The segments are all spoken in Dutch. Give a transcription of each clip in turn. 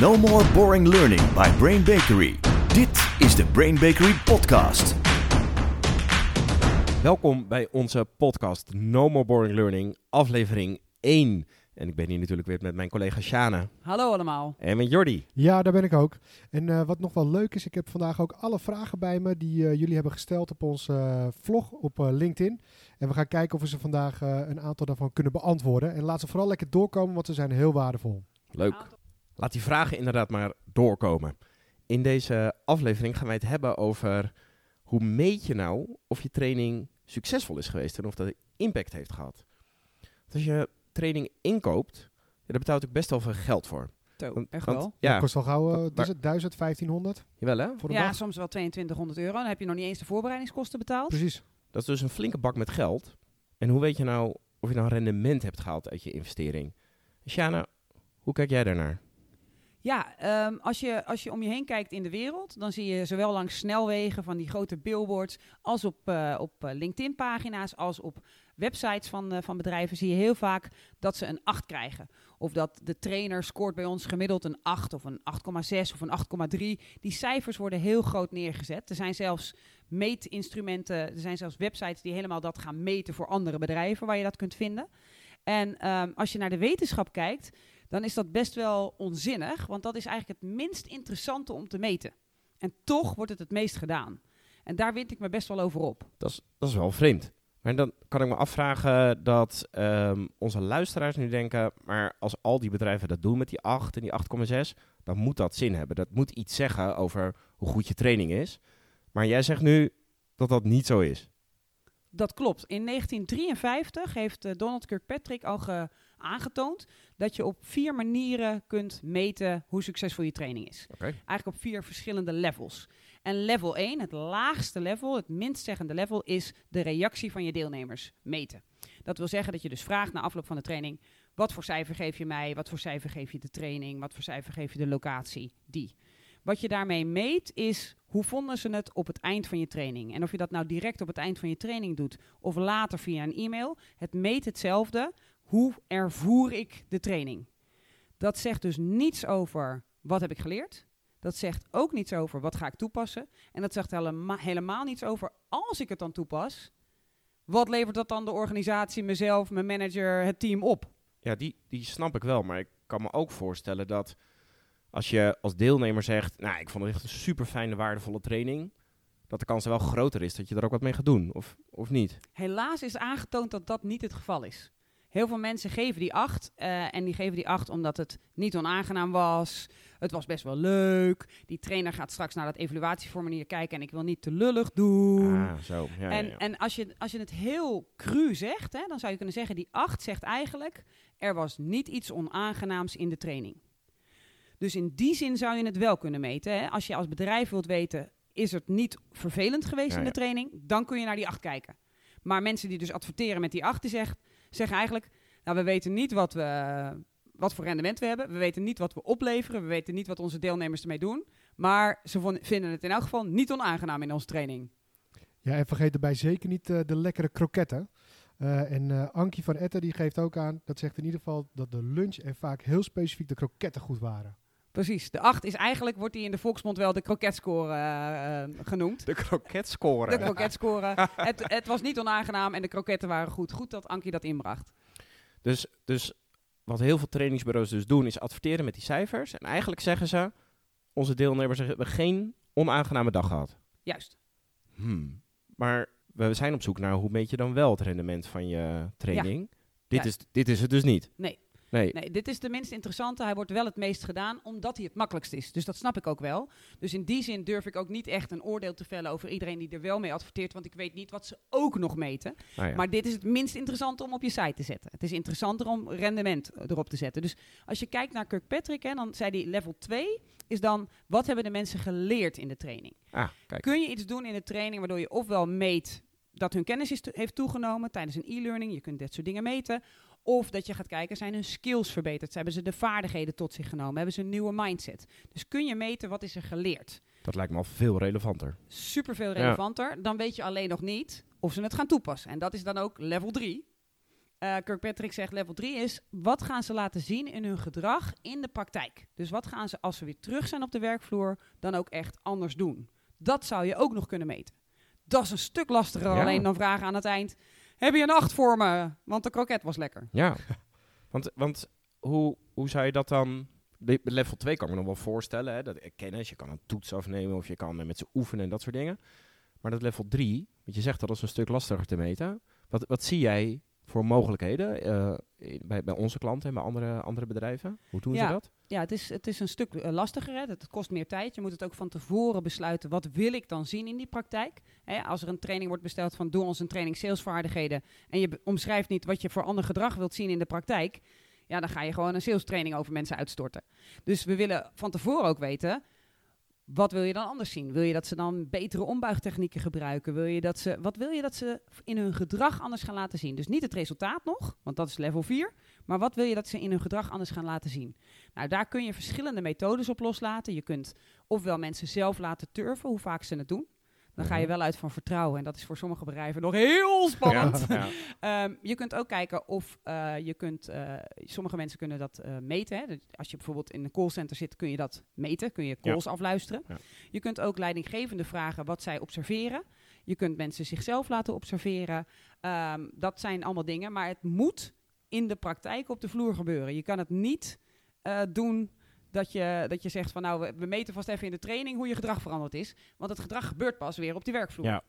No more boring learning by Brain Bakery. Dit is de Brain Bakery podcast. Welkom bij onze podcast No More Boring Learning, aflevering 1. En ik ben hier natuurlijk weer met mijn collega Shana Hallo allemaal. en met Jordi. Ja, daar ben ik ook. En eh, wat nog wel leuk is, ik heb vandaag ook alle vragen bij me die eh, jullie hebben gesteld op onze eh, vlog op eh, LinkedIn. En we gaan kijken of we ze vandaag een aantal daarvan kunnen beantwoorden. En laat ze vooral lekker doorkomen, want ze zijn heel waardevol. Leuk. Laat die vragen inderdaad maar doorkomen. In deze aflevering gaan wij het hebben over hoe meet je nou of je training succesvol is geweest en of dat impact heeft gehad. Want als je training inkoopt, ja, daar betaalt ook best wel veel geld voor. Zo, Want- echt want- wel. Ja. Kost al gauw, is het, 1000, 1500 jawel hè? voor de Ja, dag? soms wel 2200 euro. Dan heb je nog niet eens de voorbereidingskosten betaald. Precies. Dat is dus een flinke bak met geld. En hoe weet je nou of je nou rendement hebt gehaald uit je investering? Shana, hoe kijk jij daarnaar? Ja, ehm, als, je, als je om je heen kijkt in de wereld, dan zie je zowel langs snelwegen van die grote billboards, als op, eh, op eh, LinkedIn-pagina's, als op websites van, eh, van bedrijven, zie je heel vaak dat ze een 8 krijgen. Of dat de trainer scoort bij ons gemiddeld een 8 of een 8,6 of een 8,3. Die cijfers worden heel groot neergezet. Er zijn zelfs meetinstrumenten, er zijn zelfs websites die helemaal dat gaan meten voor andere bedrijven waar je dat kunt vinden. En ehm, als je naar de wetenschap kijkt, dan is dat best wel onzinnig, want dat is eigenlijk het minst interessante om te meten. En toch wordt het het meest gedaan. En daar wind ik me best wel over op. Dat is, dat is wel vreemd. Maar dan kan ik me afvragen dat ehm, onze luisteraars nu denken... maar als al die bedrijven dat doen met die 8 en die 8,6... dan moet dat zin hebben. Dat moet iets zeggen over hoe goed je training is. Maar jij zegt nu dat dat niet zo is. Dat klopt. In 1953 heeft eh, Donald Kirkpatrick al ge- aangetoond dat je op vier manieren kunt meten hoe succesvol je training is. Eigenlijk op vier verschillende levels. En level 1, het laagste level, het minst zeggende level, is de reactie van je deelnemers meten. Dat wil zeggen dat je dus vraagt na afloop van de training: wat voor cijfer geef je mij? Wat voor cijfer geef je de training? Wat voor cijfer geef je de locatie? Die. Wat je daarmee meet is hoe vonden ze het op het eind van je training. En of je dat nou direct op het eind van je training doet of later via een e-mail, het meet hetzelfde. Hoe ervoer ik de training? Dat zegt dus niets over wat heb ik geleerd. Dat zegt ook niets over wat ga ik toepassen. En dat zegt helema- helemaal niets over als ik het dan toepas. Wat levert dat dan de organisatie, mezelf, mijn manager, het team op? Ja, die, die snap ik wel. Maar ik kan me ook voorstellen dat als je als deelnemer zegt... nou, ik vond het echt een super fijne, waardevolle training... dat de kans wel groter is dat je er ook wat mee gaat doen. Of, of niet? Helaas is aangetoond dat dat niet het geval is. Heel veel mensen geven die acht. eh, en die geven die acht omdat het niet onaangenaam was. Het was best wel leuk. Die trainer gaat straks naar dat evaluatieformulier kijken. En ik wil niet te lullig doen. Ah, zo. Ja, en ja, ja. en als, je, als je het heel cru zegt, hè, dan zou je kunnen zeggen: die 8 zegt eigenlijk: er was niet iets onaangenaams in de training. Dus in die zin zou je het wel kunnen meten. Hè. Als je als bedrijf wilt weten: is het niet vervelend geweest Ja, in de ja. training, dan kun je naar die 8 kijken. Maar mensen die dus adverteren met die 8, die zegt, zeggen eigenlijk: nou, we weten niet wat, we, wat voor rendement we hebben. We weten niet wat we opleveren. We weten niet wat onze deelnemers ermee doen. Maar ze vinden het in elk geval niet onaangenaam in onze training. Ja, en vergeet erbij zeker niet eh, de lekkere kroketten. Eh, en eh, Ankie van Etten die geeft ook aan, dat zegt in ieder geval dat de lunch en vaak heel specifiek de kroketten goed waren. Precies. De 8 is eigenlijk, wordt die in de volksmond wel de kroketscore eh, eh, genoemd. De kroketscore. De kroketscore. het, het was niet onaangenaam en de kroketten waren goed. Goed dat Ankie dat inbracht. Dus, dus wat heel veel trainingsbureaus dus doen, is adverteren met die cijfers. En eigenlijk zeggen ze, onze deelnemers hebben geen onaangename dag gehad. Juist. Hmm. Maar we zijn op zoek naar hoe meet je dan wel het rendement van je training. Dit, Ja. is, dit is het dus niet. Nee. Nee. Nee, dit is de minst interessante. Hij wordt wel het meest gedaan, omdat hij het makkelijkst is. Dus dat snap ik ook wel. Dus in die zin durf ik ook niet echt een oordeel te vellen over iedereen die er wel mee adverteert. Want ik weet niet wat ze ook nog meten. Nou ja. Maar dit is het minst interessante om op je site te zetten. Het is interessanter om rendement eh, erop te zetten. Dus als je kijkt naar Kirkpatrick, hè, dan zei hij level 2 is dan wat hebben de mensen geleerd in de training. ah, kijk. Kun je iets doen in de training waardoor je ofwel meet dat hun kennis is heeft toegenomen tijdens een e-learning, je kunt dit soort dingen meten, of dat je gaat kijken, zijn hun skills verbeterd? Hebben ze de vaardigheden tot zich genomen? Hebben ze een nieuwe mindset? Dus kun je meten wat is er geleerd? Dat lijkt me al veel relevanter. Super veel Ja. relevanter. Dan weet je alleen nog niet of ze het gaan toepassen. En dat is dan ook level 3. Eh, Kirkpatrick zegt level 3 is, wat gaan ze laten zien in hun gedrag in de praktijk? Dus wat gaan ze als ze weer terug zijn op de werkvloer dan ook echt anders doen? Dat zou je ook nog kunnen meten. Dat is een stuk lastiger Ja. alleen dan vragen aan het eind, heb je een 8 voor me? Want de kroket was lekker. Ja, want, want hoe, hoe zou je dat dan... Level 2 kan ik me nog wel voorstellen. Hè? Dat kennis, je kan een toets afnemen of je kan met ze oefenen en dat soort dingen. Maar dat level 3, want je zegt dat is een stuk lastiger te meten. Wat, wat zie jij voor mogelijkheden eh, bij, bij onze klanten en bij andere, andere bedrijven? Hoe doen Ja. ze dat? Ja, het is, het is een stuk eh, lastiger. Hè. Het, het kost meer tijd. Je moet het ook van tevoren besluiten. Wat wil ik dan zien in die praktijk? Hè, als er een training wordt besteld van doe ons een training salesvaardigheden. En je omschrijft niet wat je voor ander gedrag wilt zien in de praktijk. Ja, dan ga je gewoon een sales training over mensen uitstorten. Dus we willen van tevoren ook weten. Wat wil je dan anders zien? Wil je dat ze dan betere ombuigtechnieken gebruiken? Wil je dat ze, wat wil je dat ze in hun gedrag anders gaan laten zien? Dus niet het resultaat nog, want dat is level 4. Maar wat wil je dat ze in hun gedrag anders gaan laten zien? Nou, daar kun je verschillende methodes op loslaten. Je kunt ofwel mensen zelf laten turven, hoe vaak ze het doen. Dan ga je Mhm. wel uit van vertrouwen. En dat is voor sommige bedrijven nog heel spannend. Ja, ja. Ehm, je kunt ook kijken of eh, je kunt. eh, sommige mensen kunnen dat eh, meten. Hè. Dus als je bijvoorbeeld in een callcenter zit, kun je dat meten. Kun je calls afluisteren. Je kunt ook leidinggevende vragen wat zij observeren. Je kunt mensen zichzelf laten observeren. Ehm, dat zijn allemaal dingen. Maar het moet in de praktijk op de vloer gebeuren. Je kan het niet doen. Dat je, dat je zegt van nou, we, meten vast even in de training hoe je gedrag veranderd is. Want het gedrag gebeurt pas weer op die werkvloer. Ja.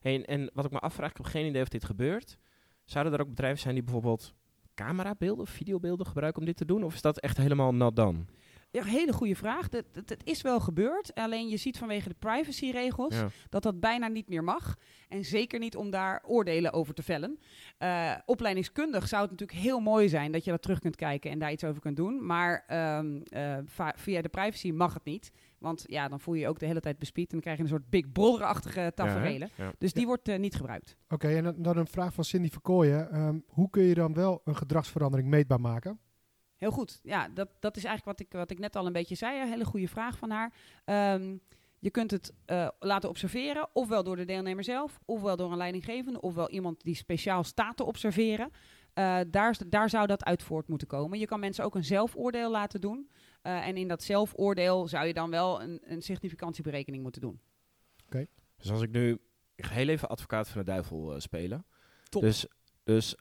Hey, en, en wat ik me afvraag, ik heb geen idee of dit gebeurt. Zouden er ook bedrijven zijn die bijvoorbeeld camerabeelden of videobeelden gebruiken om dit te doen? Of is dat echt helemaal not done? Ja, hele goede vraag. Het, het, het is wel gebeurd. Alleen je ziet vanwege de privacyregels Ja. dat dat bijna niet meer mag. En zeker niet om daar oordelen over te vellen. Eh, opleidingskundig zou het natuurlijk heel mooi zijn dat je dat terug kunt kijken en daar iets over kunt doen. Maar ehm, eh, via de privacy mag het niet. Want ja, dan voel je je ook de hele tijd bespied en dan krijg je een soort Big Brother-achtige tafereelen. Ja, hè? Ja. Dus die wordt eh, niet gebruikt. Oké, en dan, dan een vraag van Cindy Verkooyen. Ehm, hoe kun je dan wel een gedragsverandering meetbaar maken? Heel goed. Ja, dat, dat is eigenlijk wat ik, wat ik net al een beetje zei. Een hele goede vraag van haar. Ehm, je kunt het eh, laten observeren, ofwel door de deelnemer zelf, ofwel door een leidinggevende, ofwel iemand die speciaal staat te observeren. Eh, daar, is- daar zou dat uit voort moeten komen. Je kan mensen ook een zelfoordeel laten doen. Eh, en in dat zelfoordeel zou je dan wel een, een significantieberekening moeten doen. Dus als ik nu ik ga heel even advocaat van de duivel eh, spelen. Top. Dus, dus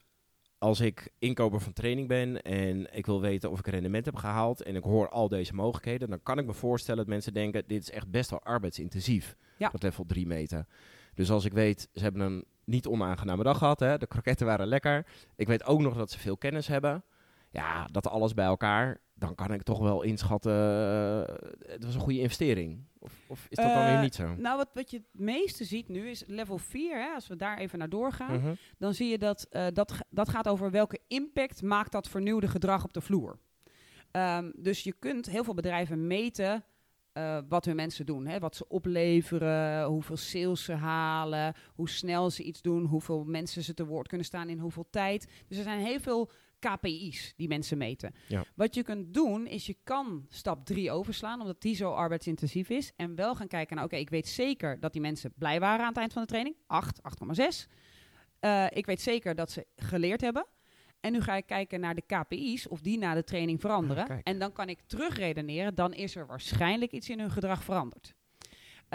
als ik inkoper van training ben en ik wil weten of ik rendement heb gehaald en ik hoor al deze mogelijkheden, dan kan ik me voorstellen dat mensen denken, dit is echt best wel arbeidsintensief, Ja. dat level 3 meten. Dus als ik weet, ze hebben een niet onaangename dag gehad, hè, de kroketten waren lekker, ik weet ook nog dat ze veel kennis hebben, ja, dat alles bij elkaar, dan kan ik toch wel inschatten, eh, het was een goede investering. Of, of is dat dan Eh, weer niet zo? Nou, wat, wat je het meeste ziet nu is level 4. Hè, als we daar even naar doorgaan. Mhm. dan zie je dat eh, dat, dat gaat over welke impact maakt dat vernieuwde gedrag op de vloer. Ehm, dus je kunt heel veel bedrijven meten eh, wat hun mensen doen. Hè? Wat ze opleveren, hoeveel sales ze halen, hoe snel ze iets doen, hoeveel mensen ze te woord kunnen staan in hoeveel tijd. Dus er zijn heel veel KPI's die mensen meten. Ja. Wat je kunt doen, is je kan stap 3 overslaan, omdat die zo arbeidsintensief is. En wel gaan kijken naar, oké, ik weet zeker dat die mensen blij waren aan het eind van de training. 8, 8,6. Eh, ik weet zeker dat ze geleerd hebben. En nu ga ik kijken naar de KPI's, of die na de training veranderen. Ah, en dan kan ik terugredeneren, dan is er waarschijnlijk iets in hun gedrag veranderd.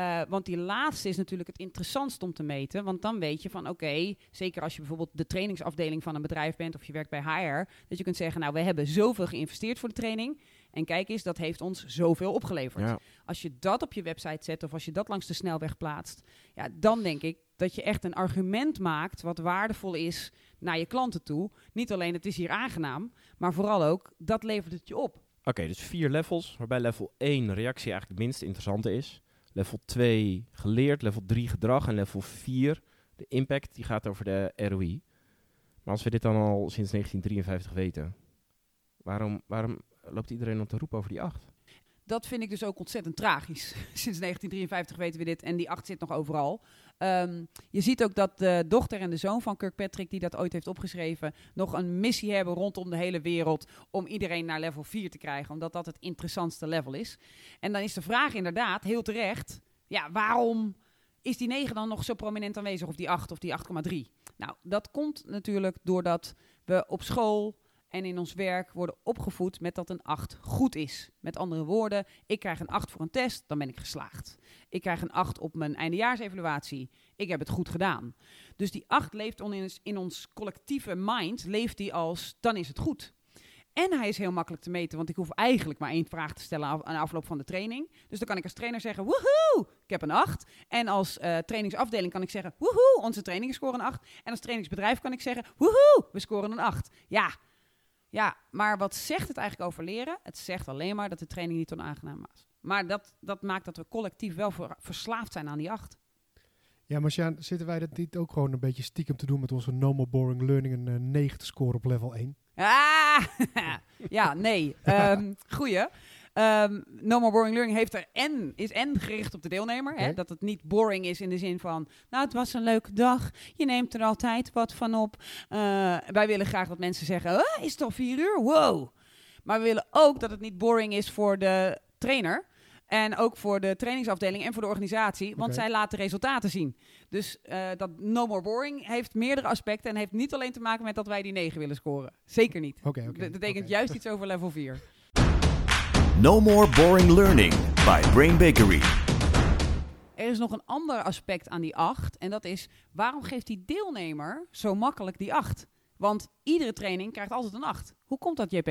Eh, want die laatste is natuurlijk het interessantst om te meten. Want dan weet je van oké, zeker als je bijvoorbeeld de trainingsafdeling van een bedrijf bent of je werkt bij HR, dat je kunt zeggen, nou we hebben zoveel geïnvesteerd voor de training. En kijk eens, dat heeft ons zoveel opgeleverd. Ja. Als je dat op je website zet of als je dat langs de snelweg plaatst, ja, dan denk ik dat je echt een argument maakt wat waardevol is naar je klanten toe. Niet alleen het is hier aangenaam, maar vooral ook dat levert het je op. Oké, dus vier levels, waarbij level 1 reactie eigenlijk het minst interessante is. Level 2 geleerd, level 3 gedrag en level 4 de impact, die gaat over de ROI. Maar als we dit dan al sinds 1953 weten, waarom, waarom loopt iedereen dan te roepen over die 8? Dat vind ik dus ook ontzettend tragisch. Sinds 1953 weten we dit en die acht zit nog overal. Ehm, je ziet ook dat de dochter en de zoon van Kirkpatrick, die dat ooit heeft opgeschreven, nog een missie hebben rondom de hele wereld om iedereen naar level 4 te krijgen, omdat dat het interessantste level is. En dan is de vraag inderdaad, heel terecht, ja, waarom is die 9 dan nog zo prominent aanwezig, of die 8 of die 8,3? Nou, dat komt natuurlijk doordat we op school en in ons werk worden opgevoed met dat een 8 goed is. Met andere woorden, ik krijg een 8 voor een test, dan ben ik geslaagd. Ik krijg een 8 op mijn eindejaarsevaluatie, ik heb het goed gedaan. Dus die 8 leeft in ons, in ons collectieve mind, leeft die als, dan is het goed. En hij is heel makkelijk te meten, want ik hoef eigenlijk maar één vraag te stellen aan de afloop van de training. Dus dan kan ik als trainer zeggen, woehoe, ik heb een 8. En als eh, trainingsafdeling kan ik zeggen, woehoe, onze trainingen scoren een 8. En als trainingsbedrijf kan ik zeggen, woehoe, we scoren een 8. Ja, ja, maar wat zegt het eigenlijk over leren? Het zegt alleen maar dat de training niet onaangenaam was. Maar dat, dat maakt dat we collectief wel ver- verslaafd zijn aan die 8. Ja, maar Sjaan, zitten wij dat niet ook gewoon een beetje stiekem te doen met onze No More Boring Learning een eh, 9 te scoren op level 1? Ah, ja, nee. Ehm goeie. Ehm no More Boring Learning heeft er en, is en gericht op de deelnemer. Hè? Dat het niet boring is in de zin van... Nou, het was een leuke dag. Je neemt er altijd wat van op. Eh, wij willen graag dat mensen zeggen... "Ah, is het al vier uur? Wow. Maar we willen ook dat het niet boring is voor de trainer... En ook voor de trainingsafdeling en voor de organisatie. Want zij laten resultaten zien. Dus eh, dat no more boring heeft meerdere aspecten. En heeft niet alleen te maken met dat wij die 9 willen scoren. Zeker niet. Oké, oké. Dat betekent juist iets over level 4. No more boring learning by Brain Bakery. Er is nog een ander aspect aan die 8. En dat is, waarom geeft die deelnemer zo makkelijk die 8? Want iedere training krijgt altijd een 8. Hoe komt dat, JP?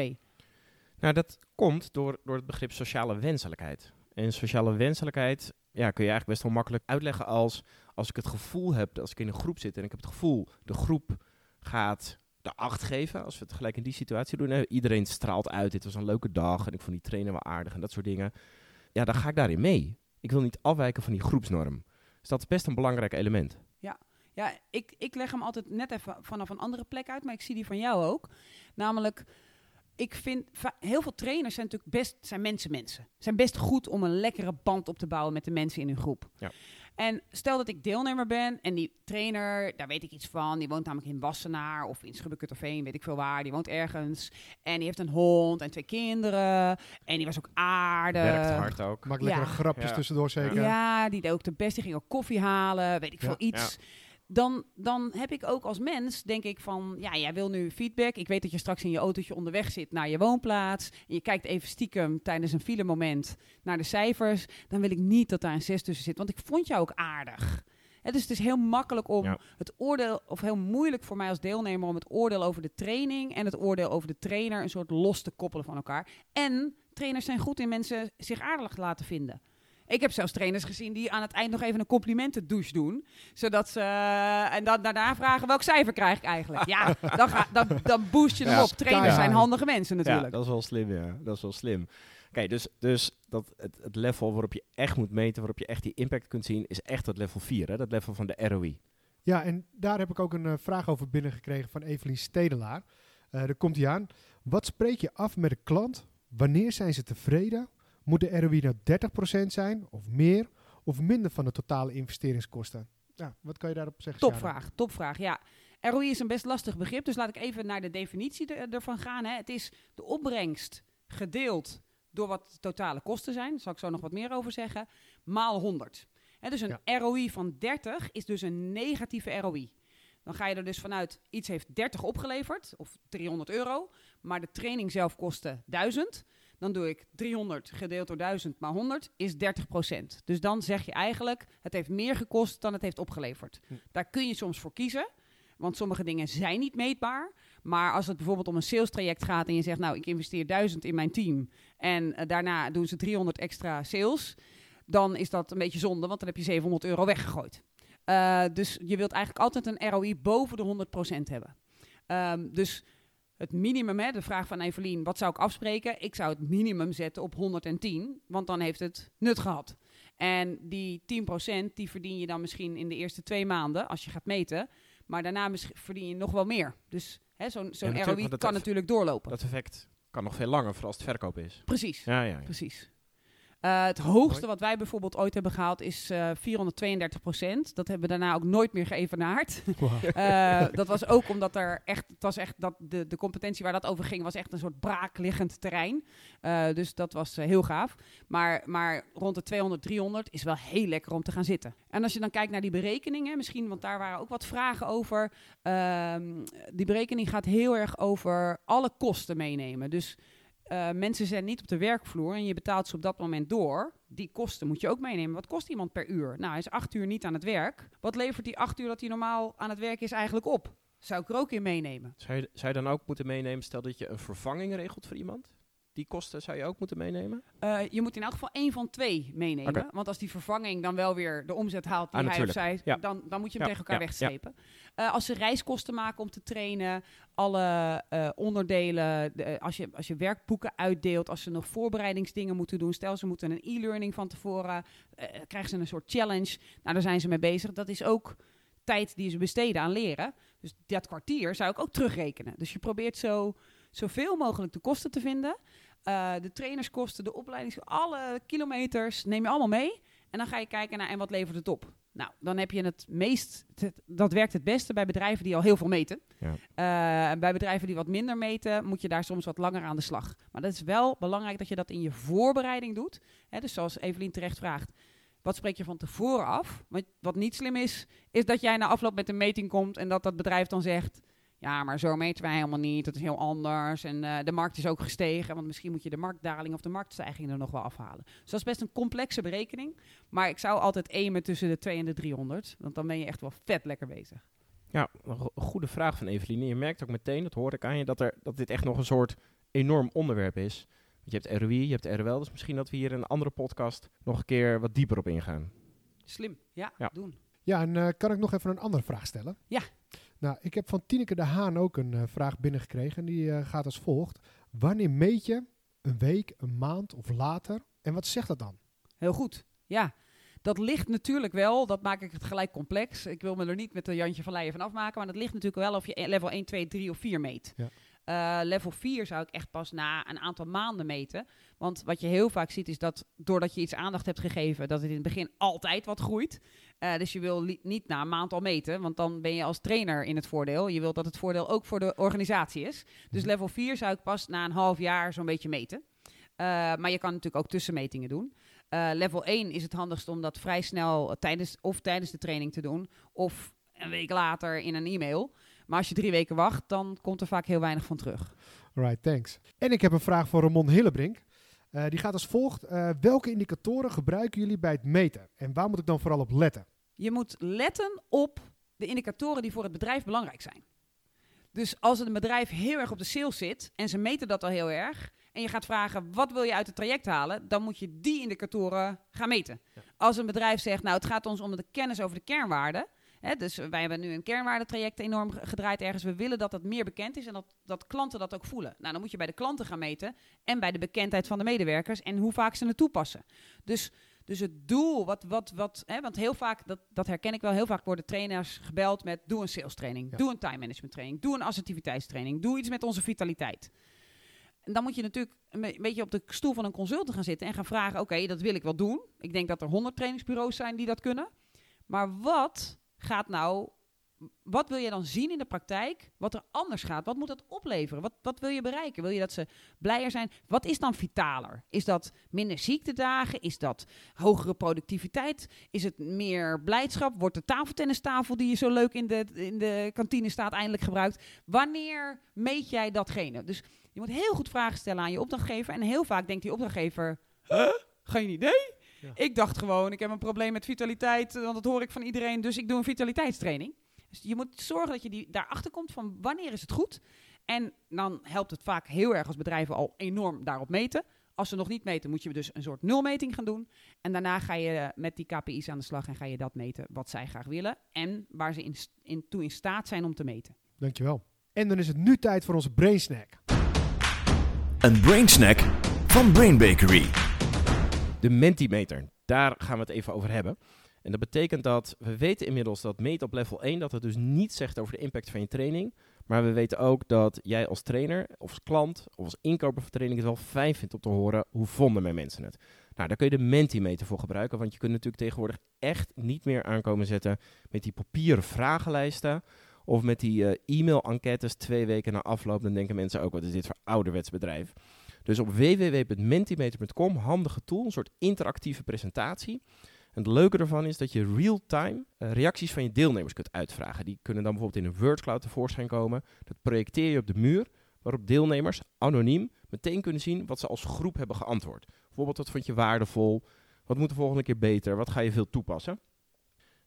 Nou, dat komt door, door het begrip sociale wenselijkheid. En sociale wenselijkheid ja, kun je eigenlijk best wel makkelijk uitleggen als... als ik het gevoel heb, dat als ik in een groep zit en ik heb het gevoel... de groep gaat de acht geven, als we het gelijk in die situatie doen. Hè. Iedereen straalt uit, dit was een leuke dag en ik vond die trainer wel aardig en dat soort dingen. Ja, dan ga ik daarin mee. Ik wil niet afwijken van die groepsnorm. Dus dat is best een belangrijk element. Ja, ik, ik leg hem altijd net even vanaf een andere plek uit, maar ik zie die van jou ook. Namelijk, ik vind heel veel trainers zijn natuurlijk best zijn mensen mensen. Zijn best goed om een lekkere band op te bouwen met de mensen in hun groep. Ja. En stel dat ik deelnemer ben en die trainer, daar weet ik iets van. Die woont namelijk in Wassenaar of in Schubbekutterveen, weet ik veel waar. Die woont ergens en die heeft een hond en twee kinderen. En die was ook aardig. Werkt hard ook. Maak lekkere Ja. grapjes Ja. tussendoor zeker. Ja, die deed ook de best. Die ging ook koffie halen, weet ik Ja. veel iets. Dan, dan heb ik ook als mens, denk ik van, ja, jij wil nu feedback. Ik weet dat je straks in je autootje onderweg zit naar je woonplaats. En je kijkt even stiekem tijdens een file moment naar de cijfers. Dan wil ik niet dat daar een 6 tussen zit, want ik vond jou ook aardig. Dus het is heel makkelijk om Ja. het oordeel, of heel moeilijk voor mij als deelnemer om het oordeel over de training en het oordeel over de trainer een soort los te koppelen van elkaar. En trainers zijn goed in mensen zich aardig laten vinden. Ik heb zelfs trainers gezien die aan het eind nog even een complimentendouche doen. Zodat ze. eh, en dan daarna vragen welk cijfer krijg ik eigenlijk. Ja, dan, ga, dan, dan boost je hem Ja, op. Trainers zijn handige mensen natuurlijk. Ja, dat is wel slim, ja. Dat is wel slim. Oké, dus, dus dat het, het level waarop je echt moet meten, waarop je echt die impact kunt zien, is echt dat level 4, hè? dat level van de ROI. Ja, en daar heb ik ook een eh, vraag over binnengekregen van Evelien Stedelaar. Eh daar komt hij aan. Wat spreek je af met de klant? Wanneer zijn ze tevreden? Moet de ROI nou 30% zijn of meer of minder van de totale investeringskosten? Ja, wat kan je daarop zeggen? Topvraag, topvraag. Ja. ROI is een best lastig begrip, dus laat ik even naar de definitie er- ervan gaan. Hè. Het is de opbrengst gedeeld door wat de totale kosten zijn. Daar zal ik zo nog wat meer over zeggen. Maal 100. Hè, dus een ROI van 30 is dus een negatieve ROI. Dan ga je er dus vanuit, iets heeft 30 opgeleverd, of 300 euro, maar de training zelf kostte 1000. Dan doe ik 300 gedeeld door 1000 maal 100 is 30%. Dus dan zeg je eigenlijk, het heeft meer gekost dan het heeft opgeleverd. Hm. Daar kun je soms voor kiezen, want sommige dingen zijn niet meetbaar. Maar als het bijvoorbeeld om een sales traject gaat en je zegt, nou, ik investeer 1000 in mijn team en eh, daarna doen ze 300 extra sales, dan is dat een beetje zonde, want dan heb je 700 euro weggegooid. Eh, dus je wilt eigenlijk altijd een ROI boven de 100% hebben. Ehm, dus het minimum, hè, de vraag van Evelien, wat zou ik afspreken? Ik zou het minimum zetten op 110, want dan heeft het nut gehad. En die 10% die verdien je dan misschien in de eerste twee maanden, als je gaat meten. Maar daarna verdien je nog wel meer. Dus hè, zo'n zo'n ROI dat kan natuurlijk doorlopen. Dat effect kan nog veel langer, vooral als het verkoop is. Precies, Ja, ja, ja. precies. Uh, het hoogste wat wij bijvoorbeeld ooit hebben gehaald is uh, 432 procent. Dat hebben we daarna ook nooit meer geëvenaard. Wow. uh, dat was ook omdat er echt, het was echt dat de, de competentie waar dat over ging, was echt een soort braakliggend terrein. dus dat was heel gaaf. Maar, maar rond de 200, 300 is wel heel lekker om te gaan zitten. En als je dan kijkt naar die berekeningen, misschien, want daar waren ook wat vragen over. Ehm, die berekening gaat heel erg over alle kosten meenemen. Dus uh, mensen zijn niet op de werkvloer en je betaalt ze op dat moment door. Die kosten moet je ook meenemen. Wat kost iemand per uur? Nou, hij is acht uur niet aan het werk. Wat levert die acht uur dat hij normaal aan het werk is eigenlijk op? Zou ik er ook in meenemen. Zou je dan ook moeten meenemen, stel dat je een vervanging regelt voor iemand? Die kosten zou je ook moeten meenemen? Uh, je moet in elk geval één van twee meenemen. Okay. Want als die vervanging dan wel weer de omzet haalt die ah, hij of zij, ja. dan, dan moet je hem ja, tegen elkaar ja, wegstrepen. Uh, als ze reiskosten maken om te trainen, alle uh, onderdelen, de, als, je, als je werkboeken uitdeelt, als ze nog voorbereidingsdingen moeten doen, stel ze moeten een e-learning van tevoren, krijgen ze een soort challenge. Nou, daar zijn ze mee bezig. Dat is ook tijd die ze besteden aan leren. Dus dat kwartier zou ik ook terugrekenen. Dus je probeert zo zoveel mogelijk de kosten te vinden. Uh, de trainerskosten, de opleidings, alle kilometers neem je allemaal mee. En dan ga je kijken naar en wat levert het op. Nou, dan heb je het meest, dat werkt het beste bij bedrijven die al heel veel meten. Ja. Uh, bij bedrijven die wat minder meten, moet je daar soms wat langer aan de slag. Maar dat is wel belangrijk dat je dat in je voorbereiding doet. Hè, dus zoals Evelien terecht vraagt, wat spreek je van tevoren af? Want wat niet slim is, is dat jij na afloop met een meting komt en dat dat bedrijf dan zegt: ja, maar zo meten wij helemaal niet. Dat is heel anders. En uh, de markt is ook gestegen. Want misschien moet je de marktdaling of de marktstijging er nog wel afhalen. Dus dat is best een complexe berekening. Maar ik zou altijd aimen tussen de 2 en de 300. Want dan ben je echt wel vet lekker bezig. Ja, een goede vraag van Evelien. Je merkt ook meteen, dat hoor ik aan je, dat, er, dat dit echt nog een soort enorm onderwerp is. Want je hebt ROI, je hebt RWL. Dus misschien dat we hier in een andere podcast nog een keer wat dieper op ingaan. Slim, ja, ja. doen. Ja, en uh, kan ik nog even een andere vraag stellen? Ja. Nou, ik heb van Tineke de Haan ook een uh, vraag binnengekregen. En die uh, gaat als volgt. Wanneer meet je een week, een maand of later? En wat zegt dat dan? Heel goed, ja. Dat ligt natuurlijk wel, dat maak ik het gelijk complex. Ik wil me er niet met de Jantje van Leijen van afmaken. Maar dat ligt natuurlijk wel of je level 1, 2, 3 of 4 meet. Ja. Uh, level 4 zou ik echt pas na een aantal maanden meten. Want wat je heel vaak ziet is dat doordat je iets aandacht hebt gegeven, dat het in het begin altijd wat groeit. Uh, dus je wil niet na een maand al meten, want dan ben je als trainer in het voordeel. Je wilt dat het voordeel ook voor de organisatie is. Dus mhm. level 4 zou ik pas na een half jaar zo'n beetje meten. Uh, maar je kan natuurlijk ook tussenmetingen doen. Level 1 is het handigst om dat vrij snel tijdens, of tijdens de training te doen, of een week later in een e-mail. Maar als je drie weken wacht, dan komt er vaak heel weinig van terug. Alright, thanks. En ik heb een vraag voor Ramon Hillebrink. Uh, die gaat als volgt. Uh, welke indicatoren gebruiken jullie bij het meten? En waar moet ik dan vooral op letten? Je moet letten op de indicatoren die voor het bedrijf belangrijk zijn. Dus als een bedrijf heel erg op de sales zit en ze meten dat al heel erg, en je gaat vragen wat wil je uit het traject halen, dan moet je die indicatoren gaan meten. Ja. Als een bedrijf zegt, nou het gaat ons om de kennis over de kernwaarden, Hè, dus wij hebben nu een kernwaardetraject enorm gedraaid ergens. We willen dat dat meer bekend is en dat, dat klanten dat ook voelen. Nou, dan moet je bij de klanten gaan meten en bij de bekendheid van de medewerkers en hoe vaak ze het toepassen. Dus, dus het doel, wat, wat, wat, hè, want heel vaak, dat, dat herken ik wel, heel vaak worden trainers gebeld met doe een sales training, doe een time management training, doe een assertiviteitstraining, doe iets met onze vitaliteit. En dan moet je natuurlijk een beetje op de stoel van een consultant gaan zitten en gaan vragen: oké, dat wil ik wel doen. Ik denk dat er honderd trainingsbureaus zijn die dat kunnen. Maar wat gaat nou wat wil je dan zien in de praktijk? Wat er anders gaat? Wat moet dat opleveren? Wat, wat wil je bereiken? Wil je dat ze blijer zijn? Wat is dan vitaler? Is dat minder ziektedagen? Is dat hogere productiviteit? Is het meer blijdschap? Wordt de tafeltennistafel die je zo leuk in de, in de kantine staat eindelijk gebruikt? Wanneer meet jij datgene? Dus je moet heel goed vragen stellen aan je opdrachtgever. En heel vaak denkt die opdrachtgever, huh? geen idee? Ik dacht gewoon, ik heb een probleem met vitaliteit, want dat hoor ik van iedereen, dus ik doe een vitaliteitstraining. Dus je moet zorgen dat je die, daarachter komt van wanneer is het goed. En dan helpt het vaak heel erg als bedrijven al enorm daarop meten. Als ze nog niet meten, moet je dus een soort nulmeting gaan doen. En daarna ga je met die KPI's aan de slag en ga je dat meten wat zij graag willen. En waar ze in, in, toe in staat zijn om te meten. Dankjewel. En dan is het nu tijd voor onze Brain Snack. Een Brain Snack van Brain Bakery. De Mentimeter, daar gaan we het even over hebben. En dat betekent dat we weten inmiddels dat meten op level 1 dat het dus niet zegt over de impact van je training. Maar we weten ook dat jij als trainer of als klant of als inkoper van training het wel fijn vindt om te horen hoe vonden mijn mensen het. Nou, daar kun je de Mentimeter voor gebruiken, want je kunt natuurlijk tegenwoordig echt niet meer aankomen zetten met die papieren vragenlijsten of met die eh, e-mail-enquêtes twee weken na afloop. Dan denken mensen ook, wat is dit voor ouderwets bedrijf? Dus op www.mentimeter.com, handige tool, een soort interactieve presentatie. En het leuke ervan is dat je real-time eh, reacties van je deelnemers kunt uitvragen. Die kunnen dan bijvoorbeeld in een WordCloud tevoorschijn komen. Dat projecteer je op de muur, waarop deelnemers anoniem meteen kunnen zien wat ze als groep hebben geantwoord. Bijvoorbeeld, wat vond je waardevol? Wat moet de volgende keer beter? Wat ga je veel toepassen?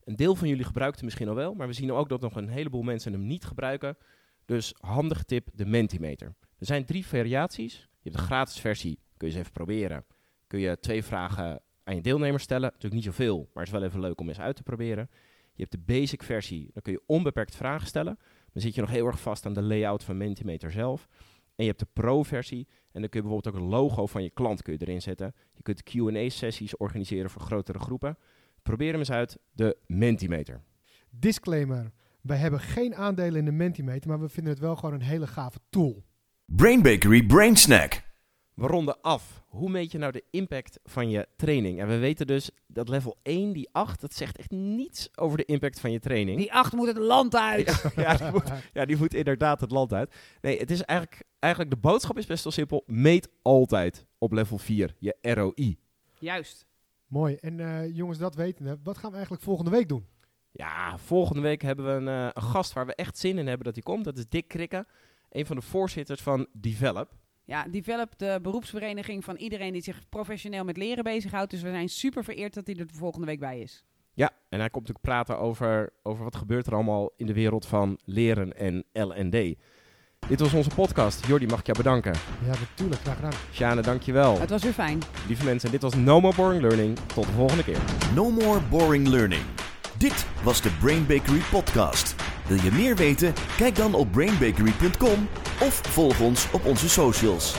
Een deel van jullie gebruikt hem misschien al wel, maar we zien ook dat nog een heleboel mensen hem niet gebruiken. Dus handige tip, de Mentimeter. Er zijn drie variaties. Je hebt de gratis versie, kun je eens even proberen. Kun je twee vragen aan je deelnemers stellen. Natuurlijk niet zoveel, maar het is wel even leuk om eens uit te proberen. Je hebt de basic versie, dan kun je onbeperkt vragen stellen. Dan zit je nog heel erg vast aan de layout van Mentimeter zelf. En je hebt de pro-versie en dan kun je bijvoorbeeld ook een logo van je klant kun je erin zetten. Je kunt Q&A-sessies organiseren voor grotere groepen. Probeer hem eens uit, de Mentimeter. Disclaimer. Wij hebben geen aandelen in de Mentimeter, maar we vinden het wel gewoon een hele gave tool. Brain Bakery Brain Snack. We ronden af. Hoe meet je nou de impact van je training? En we weten dus dat level 1, die 8, dat zegt echt niets over de impact van je training. Die acht moet het land uit. ja, die moet, ja, die moet inderdaad het land uit. Nee, het is eigenlijk, eigenlijk de boodschap is best wel simpel. Meet altijd op level 4 je ROI. Juist. Mooi. En eh, jongens, dat weten wat gaan we eigenlijk volgende week doen? Ja, volgende week hebben we een, eh, een gast waar we echt zin in hebben dat hij komt. Dat is Dick Krikke, een van de voorzitters van Develop. Ja, Develop, de beroepsvereniging van iedereen die zich professioneel met leren bezighoudt. Dus we zijn super vereerd dat hij er de volgende week bij is. Ja, en hij komt natuurlijk praten over, over wat gebeurt er allemaal in de wereld van leren en L&D. Dit was onze podcast. Jordi, mag ik jou bedanken. Ja, natuurlijk. Graag gedaan. Sjane, dankjewel. Het was weer fijn. Lieve mensen, dit was No More Boring Learning. Tot de volgende keer. No more boring learning. Dit was de Brain Bakery podcast. Wil je meer weten? Kijk dan op brainbakery.com of volg ons op onze socials.